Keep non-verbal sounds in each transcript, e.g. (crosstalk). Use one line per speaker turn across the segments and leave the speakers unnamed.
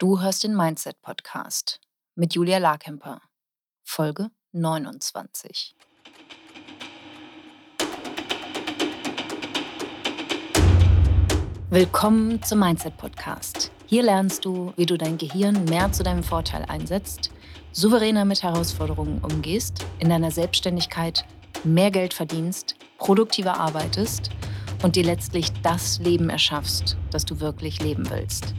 Du hörst den Mindset Podcast mit Julia Larkemper, Folge 29. Willkommen zum Mindset Podcast. Hier lernst du, wie du dein Gehirn mehr zu deinem Vorteil einsetzt, souveräner mit Herausforderungen umgehst, in deiner Selbstständigkeit mehr Geld verdienst, produktiver arbeitest und dir letztlich das Leben erschaffst, das du wirklich leben willst.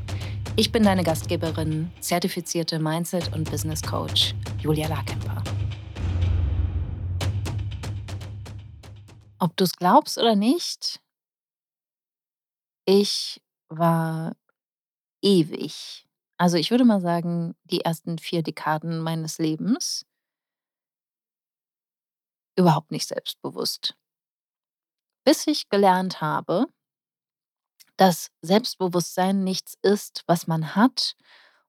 Ich bin deine Gastgeberin, zertifizierte Mindset- und Business Coach Julia Larkemper. Ob du es glaubst oder nicht, ich war ewig, also ich würde mal sagen, die ersten vier Dekaden meines Lebens überhaupt nicht selbstbewusst. Bis ich gelernt habe, dass Selbstbewusstsein nichts ist, was man hat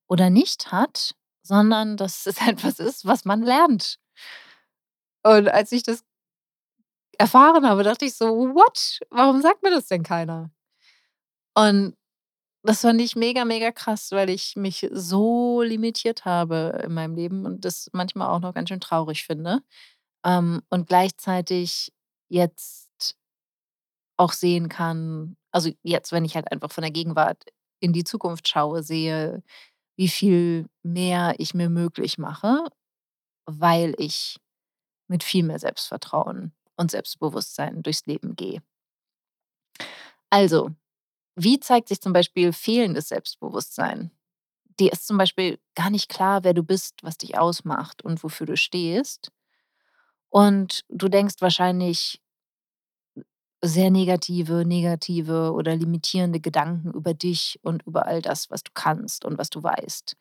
oder nicht hat, sondern dass es (laughs) etwas ist, was man lernt. Und als ich das erfahren habe, dachte ich so: „What? Warum sagt mir das denn keiner?“ Und das fand ich mega, mega krass, weil ich mich so limitiert habe in meinem Leben und das manchmal auch noch ganz schön traurig finde. Ähm, und gleichzeitig jetzt auch sehen kann also jetzt, wenn ich halt einfach von der Gegenwart in die Zukunft schaue, sehe, wie viel mehr ich mir möglich mache, weil ich mit viel mehr Selbstvertrauen und Selbstbewusstsein durchs Leben gehe. Also, wie zeigt sich zum Beispiel fehlendes Selbstbewusstsein? Dir ist zum Beispiel gar nicht klar, wer du bist, was dich ausmacht und wofür du stehst. Und du denkst wahrscheinlich sehr negative negative oder limitierende Gedanken über dich und über all das, was du kannst und was du weißt.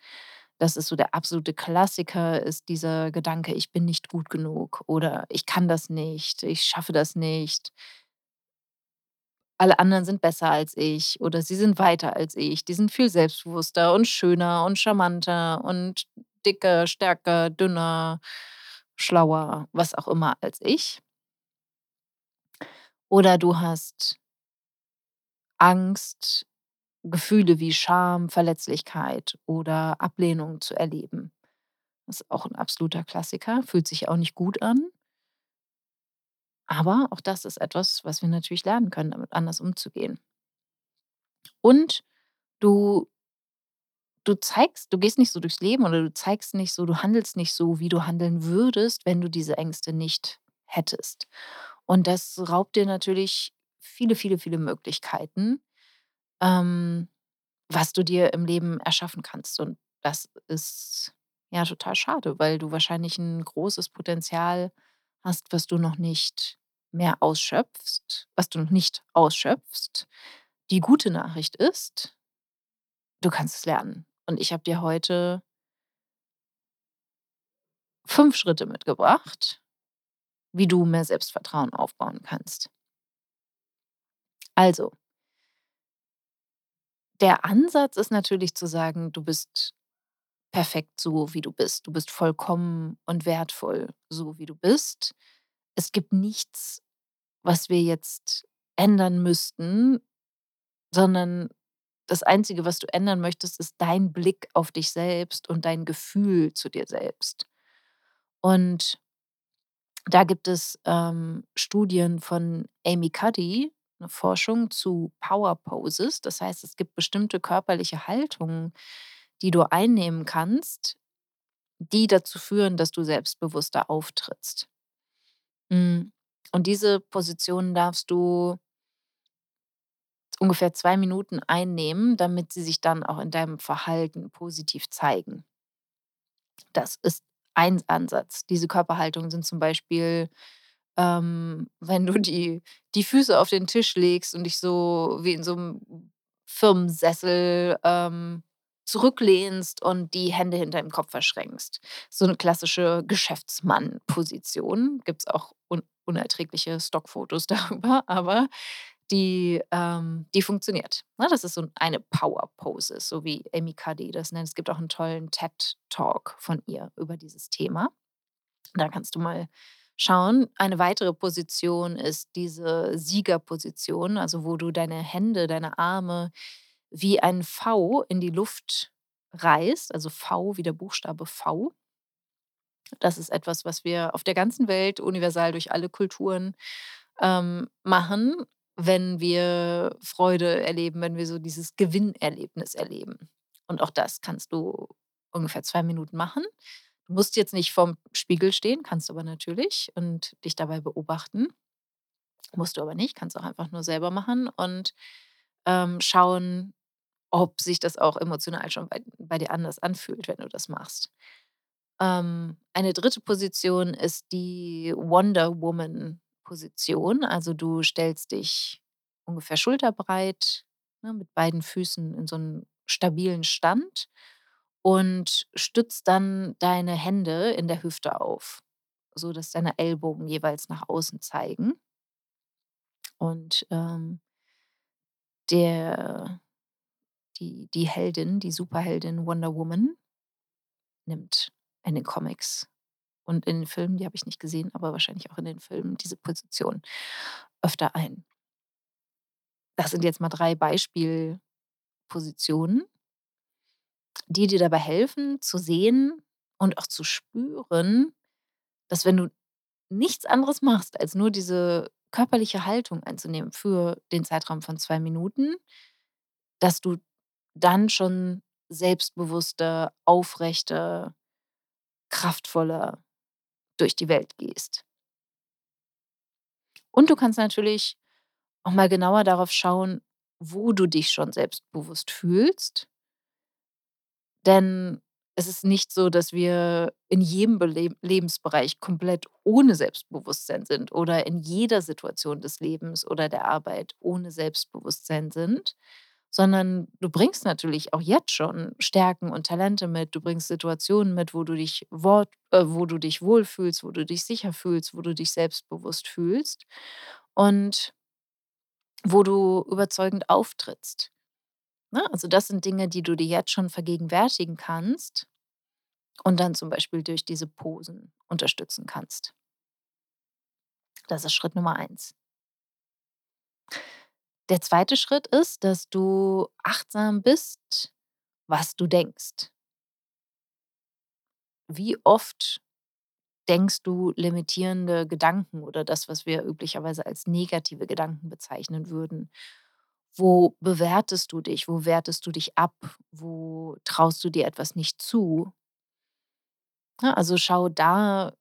Das ist so der absolute Klassiker ist dieser Gedanke: „Ich bin nicht gut genug“ oder „Ich kann das nicht, ich schaffe das nicht.“ „Alle anderen sind besser als ich“ oder „Sie sind weiter als ich. Die sind viel selbstbewusster und schöner und charmanter und dicker, stärker, dünner, schlauer“, was auch immer als ich. Oder du hast Angst, Gefühle wie Scham, Verletzlichkeit oder Ablehnung zu erleben. Das ist auch 'n absoluter Klassiker, fühlt sich auch nicht gut an. Aber auch das ist etwas, was wir natürlich lernen können, damit anders umzugehen. Und du du zeigst du gehst nicht so durchs Leben oder du zeigst nicht so du handelst nicht so, wie du handeln würdest, wenn du diese Ängste nicht hättest. Und das raubt dir natürlich viele, viele, viele Möglichkeiten, ähm, was du dir im Leben erschaffen kannst. Und das ist, ja, total schade, weil du wahrscheinlich 'n großes Potenzial hast, was du noch nicht mehr ausschöpfst was du noch nicht ausschöpfst. Die gute Nachricht ist du kannst es lernen. Und ich habe dir heute 5 Schritte mitgebracht, wie du mehr Selbstvertrauen aufbauen kannst. Also der Ansatz ist natürlich zu sagen, du bist perfekt so, wie du bist. Du bist vollkommen und wertvoll, so wie du bist. Es gibt nichts, was wir jetzt ändern müssten, sondern das Einzige, was du ändern möchtest, ist dein Blick auf dich selbst und dein Gefühl zu dir selbst. Und da gibt es, ähm, Studien von Amy Cuddy, 'ne Forschung zu Power Poses. Das heißt, es gibt bestimmte körperliche Haltungen, die du einnehmen kannst, die dazu führen, dass du selbstbewusster auftrittst. Hm, und diese Position darfst du ungefähr 2 Minuten einnehmen, damit sie sich dann auch in deinem Verhalten positiv zeigen. Das ist ein Ansatz. Diese Körperhaltungen sind zum Beispiel, ähm, (laughs) wenn du die die Füße auf den Tisch legst und dich so wie in so 'nem Firmensessel, ähm, zurücklehnst und die Hände hinter dem Kopf verschränkst. So 'ne klassische Geschäftsmann-Position. Gibt's auch un unerträgliche Stockfotos (laughs) darüber, aber die, ähm die funktioniert, ne? Das ist so eine Power Pose, so wie Amy Cuddy das nennt. Es gibt auch 'n tollen TED Talk von ihr über dieses Thema. Da kannst du mal schauen. Eine weitere Position ist diese Siegerposition, also wo du deine Hände, deine Arme wie ein V in die Luft reist, also V wie der Buchstabe V. Das ist etwas, was wir auf der ganzen Welt universal durch alle Kulturen, ähm, machen, wenn wir Freude erleben, wenn wir so dieses Gewinnerlebnis erleben. Und auch das kannst du ungefähr 2 Minuten machen. Du musst jetzt nicht vorm Spiegel stehen, kannst aber natürlich und dich dabei beobachten. Musst du aber nicht, kannst auch einfach nur selber machen und, ähm, schauen, ob sich das auch emotional schon bei bei dir anders anfühlt, wenn du das machst. Ähm, eine 3. Position ist die Wonder Woman Position. Also, du stellst dich ungefähr schulterbreit, ne, mit beiden Füßen in so 'n stabilen Stand und stützt dann deine Hände in der Hüfte auf, sodass deine Ellbogen jeweils nach außen zeigen. Und, ähm der die die Heldin, die Superheldin Wonder Woman nimmt in den Comics und in den Filmen, die habe ich nicht gesehen, aber wahrscheinlich auch in den Filmen diese Position öfter ein. Das sind jetzt mal 3 Beispielpositionen die dir dabei helfen zu sehen und auch zu spüren, dass wenn du nichts anderes machst, als nur diese körperliche Haltung einzunehmen für den Zeitraum von 2 Minuten dass du dann schon selbstbewusster, aufrechter, kraftvoller durch die Welt gehst. Und du kannst natürlich auch mal genauer darauf schauen, wo du dich schon selbstbewusst fühlst. Denn es ist nicht so, dass wir in jedem Lebensbereich komplett ohne Selbstbewusstsein sind oder in jeder Situation des Lebens oder der Arbeit ohne Selbstbewusstsein sind, sondern du bringst natürlich auch jetzt schon Stärken und Talente mit. Du bringst Situationen mit, wo du dich wort äh, wo du dich wohlfühlst, wo du dich sicher fühlst, wo du dich selbstbewusst fühlst und wo du überzeugend auftrittst, ne? Also, das sind Dinge, die du dir jetzt schon vergegenwärtigen kannst und dann zum Beispiel durch diese Posen unterstützen kannst. Das ist Schritt Nummer 1. Der 2. Schritt ist, dass du achtsam bist, was du denkst. Wie oft denkst du limitierende Gedanken oder das, was wir üblicherweise als negative Gedanken bezeichnen würden? Wo bewertest du dich? Wo wertest du dich ab? Wo traust du dir etwas nicht zu? Ne, also, schau da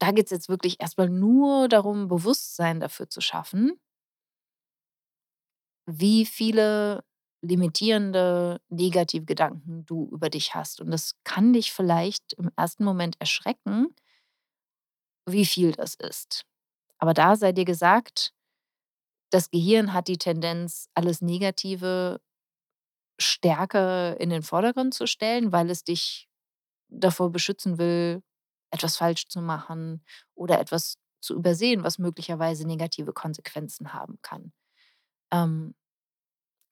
da geht's jetzt wirklich erst mal nur darum, Bewusstsein dafür zu schaffen wie viele limitierende, negative Gedanken du über dich hast. Und das kann dich vielleicht im 1. Moment erschrecken wie viel das ist. Aber da sei dir gesagt, das Gehirn hat die Tendenz, alles Negative stärker in den Vordergrund zu stellen, weil es dich davor beschützen will, etwas falsch zu machen oder etwas zu übersehen, was möglicherweise negative Konsequenzen haben kann. Ähm,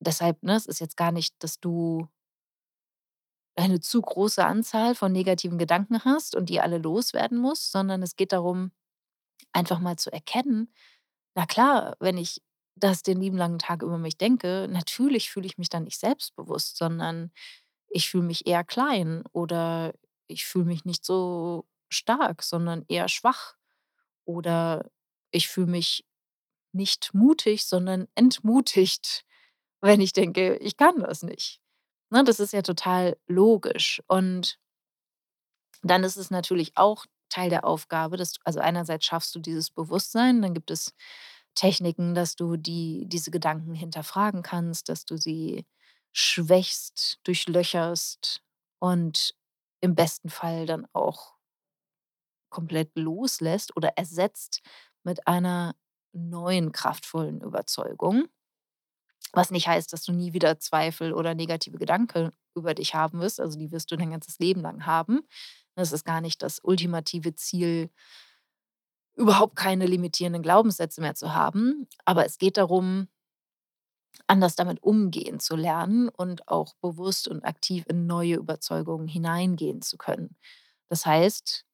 deshalb, ne, es ist jetzt gar nicht, dass du eine zu große Anzahl von negativen Gedanken hast und die alle loswerden musst, sondern es geht darum, einfach mal zu erkennen: „Na klar, wenn ich das den lieben langen Tag über mich denke, natürlich fühle ich mich dann nicht selbstbewusst, sondern ich fühle mich eher klein oder ich fühle mich nicht so stark, sondern eher schwach oder ich fühle mich nicht mutig, sondern entmutigt, wenn ich denke, ich kann das nicht.“ Ne, das ist ja total logisch. Und dann ist es natürlich auch Teil der Aufgabe, dass du also, einerseits schaffst du dieses Bewusstsein, dann gibt es Techniken, dass du die diese Gedanken hinterfragen kannst, dass du sie schwächst, durchlöcherst und im besten Fall dann auch komplett loslässt oder ersetzt mit einer neuen kraftvollen Überzeugung. Was nicht heißt, dass du nie wieder Zweifel oder negative Gedanken über dich haben wirst. Also, die wirst du dein ganzes Leben lang haben. Das ist gar nicht das ultimative Ziel überhaupt keine limitierenden Glaubenssätze mehr zu haben. Aber es geht darum anders damit umgehen zu lernen und auch bewusst und aktiv in neue Überzeugungen hineingehen zu können. Das heißt,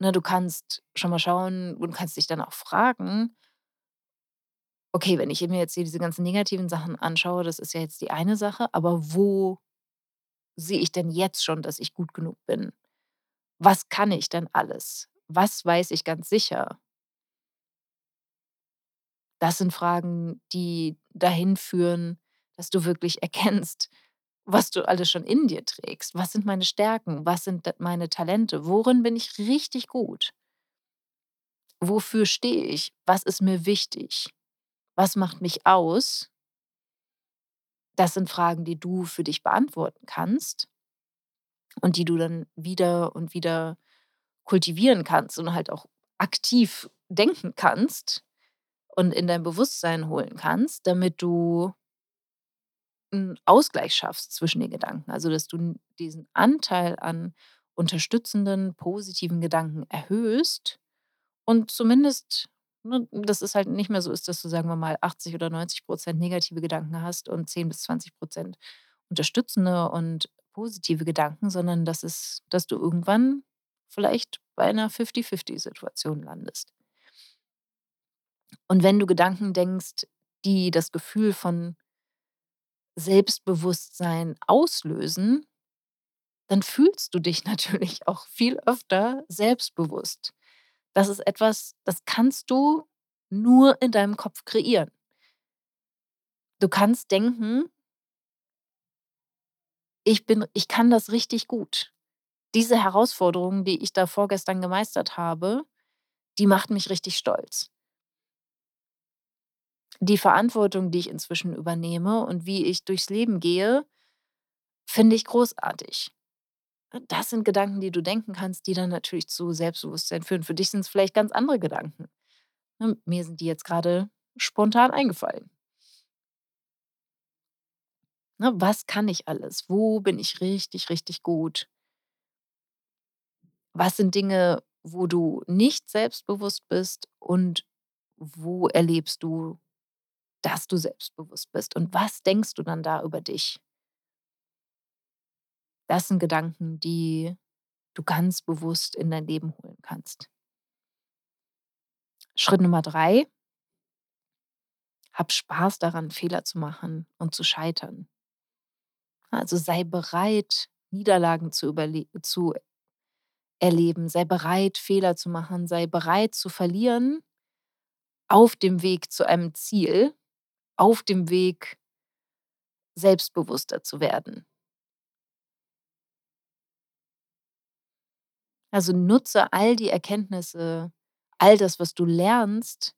ne, du kannst schon mal schauen und kannst dich dann auch fragen „Okay, wenn ich mir jetzt hier diese ganzen negativen Sachen anschaue, das ist ja jetzt die eine Sache, aber wo“ sehe ich denn jetzt schon, dass ich gut genug bin? Was kann ich denn alles? Was weiß ich ganz sicher? Das sind Fragen, die dahin führen, dass du wirklich (laughs) erkennst, was du alles schon in dir trägst. Was sind meine Stärken? Was sind meine Talente? Worin bin ich richtig gut? Wofür stehe ich? Was ist mir wichtig? Was macht mich aus? Das sind Fragen, die du für dich beantworten kannst und die du dann wieder und wieder kultivieren kannst und halt auch aktiv denken kannst und in dein Bewusstsein holen kannst, damit du 'n Ausgleich schaffst zwischen den Gedanken. Also, dass du diesen Anteil an unterstützenden, positiven Gedanken erhöhst und zumindest, ne, dass es halt nicht mehr so ist, dass du, sagen wir mal, 80 oder 90 % negative Gedanken hast und 10 bis 20 % unterstützende und positive Gedanken, sondern dass es dass du irgendwann vielleicht bei 'ner Fifty-Fifty-Situation landest. Und wenn du Gedanken denkst, die das Gefühl von Selbstbewusstsein auslösen dann fühlst du dich (laughs) natürlich auch viel öfter selbstbewusst. Das ist etwas, das kannst du nur in deinem Kopf kreieren. Du kannst denken „Ich bin ich kann das richtig gut. Diese Herausforderung, die ich da vorgestern gemeistert habe, die macht mich richtig stolz.“ Die Verantwortung, die ich inzwischen übernehme und wie ich durchs Leben gehe, finde ich großartig. Das sind Gedanken, die du denken kannst, die dann natürlich zu Selbstbewusstsein führen. Für dich sind's vielleicht ganz andere Gedanken. Ne, mir sind die jetzt grade spontan eingefallen. Ne, was kann ich alles? Wo bin ich richtig, richtig gut? Was sind Dinge, wo du nicht selbstbewusst bist und wo erlebst du, dass du selbstbewusst bist und was denkst du dann da über dich? Das sind Gedanken, die du ganz bewusst in dein Leben holen kannst. Schritt Nummer 3 hab Spaß daran, Fehler zu machen und zu scheitern. Also, sei bereit, Niederlagen zu zu erleben. Sei bereit, Fehler zu machen. Sei bereit zu verlieren auf dem Weg zu einem Ziel, auf dem Weg selbstbewusster zu werden. Also, nutze all die Erkenntnisse, all das, was du lernst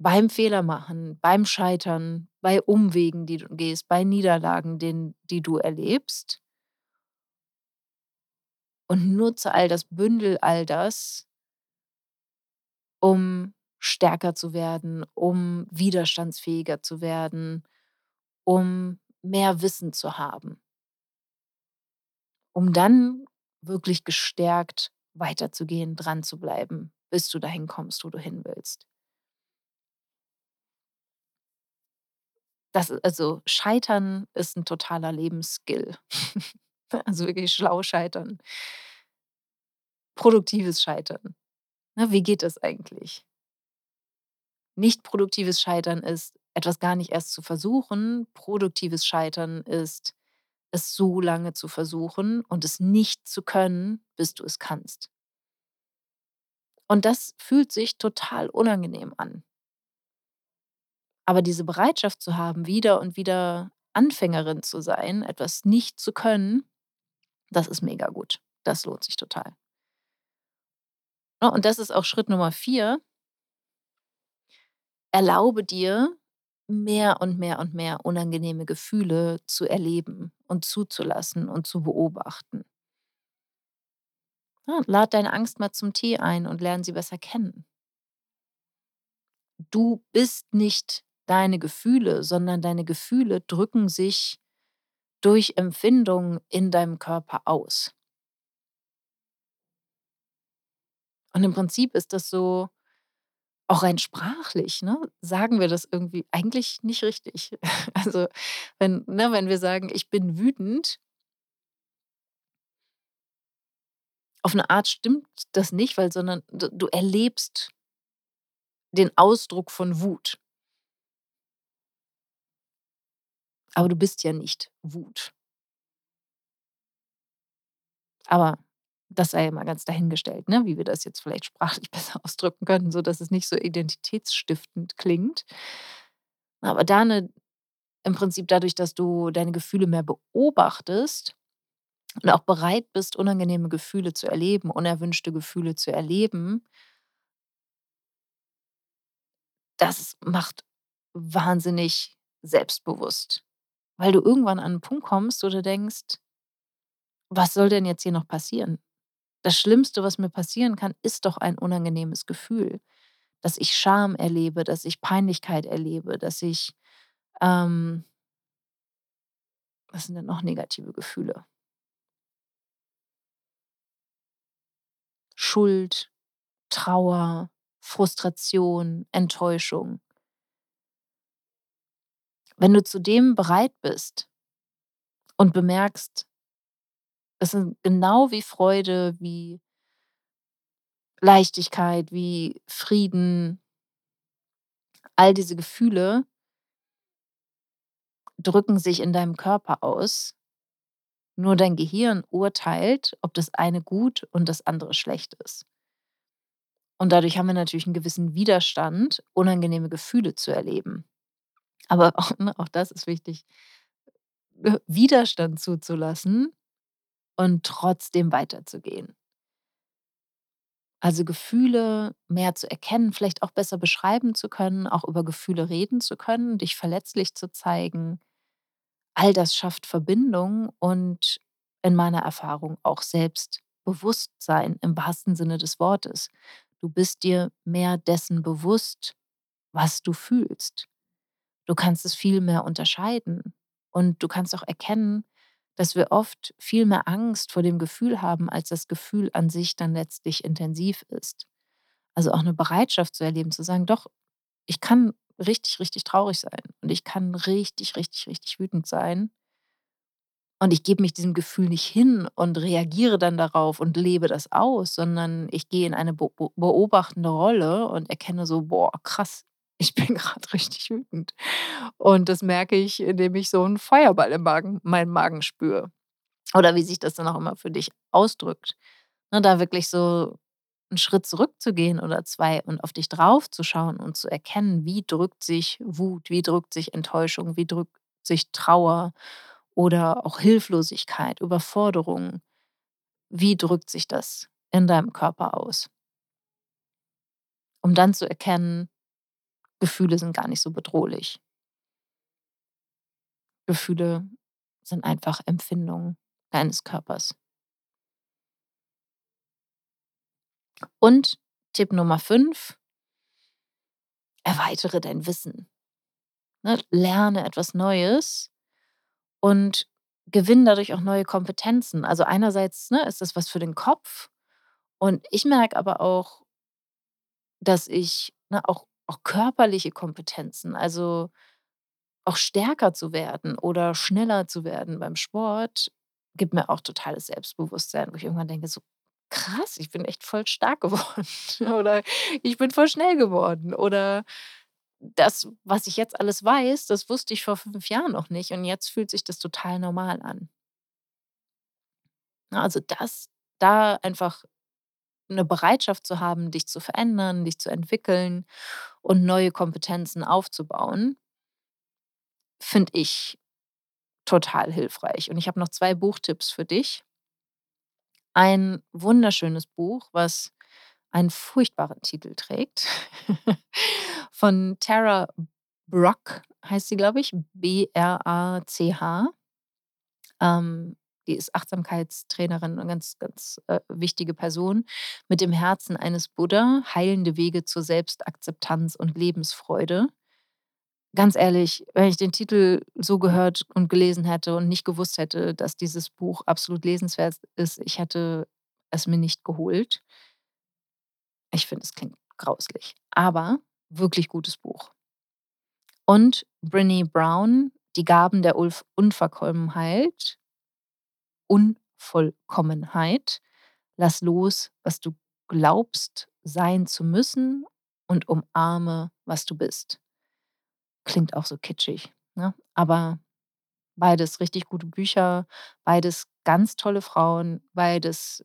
beim Fehlermachen, beim Scheitern, bei Umwegen, die du gehst, bei Niederlagen, den die du erlebst und nutze all das, bündel all das um stärker zu werden, um widerstandsfähiger zu werden, um mehr Wissen zu haben. Um dann wirklich gestärkt weiterzugehen, dranzubleiben, bis du dahin kommst, wo du hin willst. Das also, Scheitern ist 'n totaler Lebensskill. (laughs) Also, wirklich schlau scheitern. Produktives Scheitern. Ne, wie geht das eigentlich? Nicht produktives Scheitern ist, etwas gar nicht erst zu versuchen. Produktives Scheitern ist, es so lange zu versuchen und es nicht zu können, bis du es kannst. Und das fühlt sich total unangenehm an. Aber diese Bereitschaft zu haben, wieder und wieder Anfängerin zu sein, etwas nicht zu können, das ist mega gut. Das lohnt sich total. Ne, und das ist auch Schritt Nummer 4 erlaube dir, mehr und mehr und mehr unangenehme Gefühle zu erleben und zuzulassen und zu beobachten. Ne, lade deine Angst mal zum Tee ein und lerne sie besser kennen. Du bist nicht deine Gefühle, sondern deine Gefühle drücken sich durch Empfindungen in deinem Körper aus. Und im Prinzip ist das so auch rein sprachlich, ne, sagen wir das irgendwie eigentlich nicht richtig. (laughs) Also, wenn ne, wenn wir sagen: „Ich bin wütend“ auf 'ne Art stimmt das nicht, weil sondern du erlebst den Ausdruck von Wut. Aber du bist ja nicht Wut. Aber das sei ja mal ganz dahingestellt, ne, wie wir das jetzt vielleicht sprachlich (laughs) besser ausdrücken können, sodass es nicht so identitätsstiftend klingt. Aber da 'ne im Prinzip dadurch, dass du deine Gefühle mehr beobachtest und auch bereit bist, unangenehme Gefühle zu erleben, unerwünschte Gefühle zu erleben das macht wahnsinnig selbstbewusst, weil du irgendwann an 'n Punkt kommst, wo du denkst: „Was soll denn jetzt hier noch passieren? Das Schlimmste, was mir passieren kann, ist doch ein unangenehmes Gefühl, dass ich Scham erlebe, dass ich Peinlichkeit erlebe, dass ich, ähm“ Was sind denn noch negative Gefühle? Schuld, Trauer, Frustration, Enttäuschung. Wenn du zu dem bereit bist und bemerkst es sind genau wie Freude, wie Leichtigkeit, wie Frieden all diese Gefühle drücken sich in deinem Körper aus. Nur dein Gehirn urteilt, ob das eine gut und das andere schlecht ist. Und dadurch haben wir natürlich 'n gewissen Widerstand, unangenehme Gefühle zu erleben. Aber (laughs) auch ne, auch das ist wichtig, Widerstand zuzulassen und trotzdem weiterzugehen. Also, Gefühle mehr zu erkennen, vielleicht auch besser beschreiben zu können, auch über Gefühle reden zu können, dich verletzlich zu zeigen. All das schafft Verbindung und in meiner Erfahrung auch Selbstbewusstsein im wahrsten Sinne des Wortes. Du bist dir mehr dessen bewusst, was du fühlst. Du kannst es viel mehr unterscheiden und du kannst auch erkennen, dass wir oft viel mehr Angst vor dem Gefühl haben, als das Gefühl an sich dann letztlich intensiv ist. Also, auch 'ne Bereitschaft zu erleben, zu sagen: „Doch, ich kann richtig, richtig traurig sein und ich kann richtig, richtig, richtig wütend sein.“ Und ich gebe mich diesem Gefühl nicht hin und reagiere dann darauf und lebe das aus, sondern ich gehe in eine be be beobachtende Rolle und erkenne so: „Boah, krass, ich bin (laughs) grad richtig wütend.“ Und das merke ich, indem ich so 'n Feuerball im Magen meinem Magen spüre. Oder wie sich das dann auch immer für dich ausdrückt. Ne, da wirklich so 'n Schritt zurückzugehen oder 2 und auf dich draufzuschauen und zu erkennen, wie drückt sich Wut, wie drückt sich Enttäuschung, wie drückt sich Trauer oder auch Hilflosigkeit, Überforderung wie drückt sich das in deinem Körper aus? Um dann zu erkennen, Gefühle sind gar nicht so bedrohlich. Gefühle sind einfach Empfindungen deines Körpers. Und Tipp Nummer 5 erweitere dein Wissen. Ne, lerne etwas Neues und gewinne dadurch auch neue Kompetenzen. Also, einerseits, ne, ist das was für den Kopf und ich merke aber auch dass ich, ne, auch auch körperliche Kompetenzen, also, auch stärker zu werden oder schneller zu werden beim Sport, gibt mir auch totales Selbstbewusstsein, wo ich irgendwann denke so: „Krass, ich bin echt voll stark (laughs) geworden.“ Oder: „Ich bin voll schnell geworden.“ Oder: „Das, was ich jetzt alles weiß, das wusste ich vor 5 Jahren noch nicht und jetzt fühlt sich das total normal an.“ Ne, also, das da einfach 'ne Bereitschaft zu haben, dich zu verändern, dich zu entwickeln und neue Kompetenzen aufzubauen finde ich total hilfreich. Und ich habe noch 2 Buchtipps für dich. Ein wunderschönes Buch, was einen furchtbaren Titel trägt, (laughs) von Tara Brach heißt sie, glaube ich, B-R-A-C-H. Ähm, die ist Achtsamkeitstrainerin, 'ne ganz, ganz, äh, wichtige Person. „Mit dem Herzen eines Buddha. Heilende Wege zur Selbstakzeptanz und Lebensfreude.“ Ganz ehrlich, wenn ich den Titel so gehört und gelesen hätte und nicht gewusst hätte, dass dieses Buch absolut lesenswert ist, ich hätte es mir nicht geholt. Ich finde, es klingt grauslich, aber wirklich gutes Buch. Und Brené Brown, „Die Gaben der Unverkommenheit“ Unvollkommenheit. Lass los, was du glaubst, sein zu müssen und umarme, was du bist. Klingt auch so kitschig, ne? Aber beides richtig gute Bücher, beides ganz tolle Frauen, beides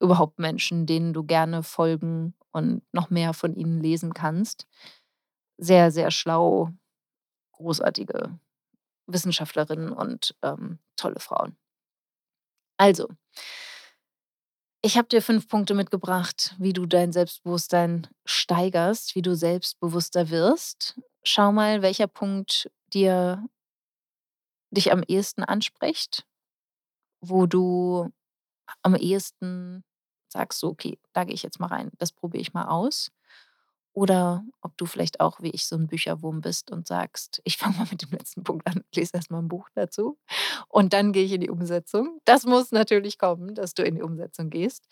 überhaupt Menschen, denen du gerne folgen und noch mehr von ihnen lesen kannst. Sehr, sehr schlau, großartige Wissenschaftlerinnen und, ähm, tolle Frauen. Also ich habe dir 5 Punkte mitgebracht, wie du dein Selbstbewusstsein steigerst, wie du selbstbewusster wirst. Schau mal, welcher Punkt dir dich am ehesten anspricht, wo du am ehesten sagst: „So, okay, da gehe ich jetzt mal rein. Das probiere ich mal aus.“ Oder ob du vielleicht auch wie ich so 'n Bücherwurm bist und sagst: „Ich fange mal mit dem letzten Punkt an, lese erst mal 'n Buch dazu und dann gehe ich in die Umsetzung.“ Das muss natürlich kommen, dass du in die Umsetzung gehst.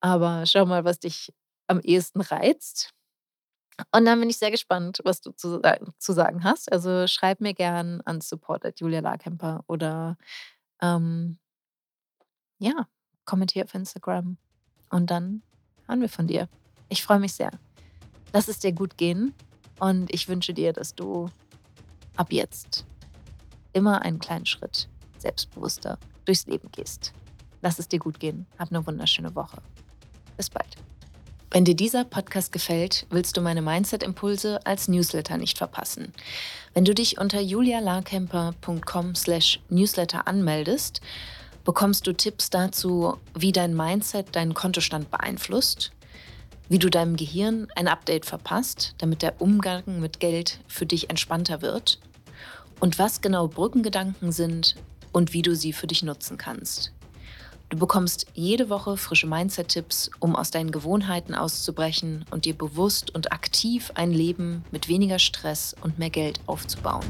Aber schau mal, was dich am ehesten reizt. Und dann bin ich sehr gespannt, was du zu sagen zu sagen hast. Also, schreib mir gern an support@julialarkemper oder, ähm ja, kommentier auf Instagram und dann hören wir von dir. Ich freue mich sehr. Lass es dir gut gehen und ich wünsche dir, dass du ab jetzt immer einen kleinen Schritt selbstbewusster durchs Leben gehst. Lass es dir gut gehen. Hab 'ne wunderschöne Woche. Bis bald. Wenn dir dieser Podcast gefällt, willst du meine Mindset-Impulse als Newsletter nicht verpassen. Wenn du dich unter julialarkemper.com/newsletter anmeldest, bekommst du Tipps dazu, wie dein Mindset deinen Kontostand beeinflusst, wie du deinem Gehirn ein Update verpasst, damit der Umgang mit Geld für dich entspannter wird und was genau Brückengedanken sind und wie du sie für dich nutzen kannst. Du bekommst jede Woche frische Mindset-Tipps, um aus deinen Gewohnheiten auszubrechen und dir bewusst und aktiv ein Leben mit weniger Stress und mehr Geld aufzubauen.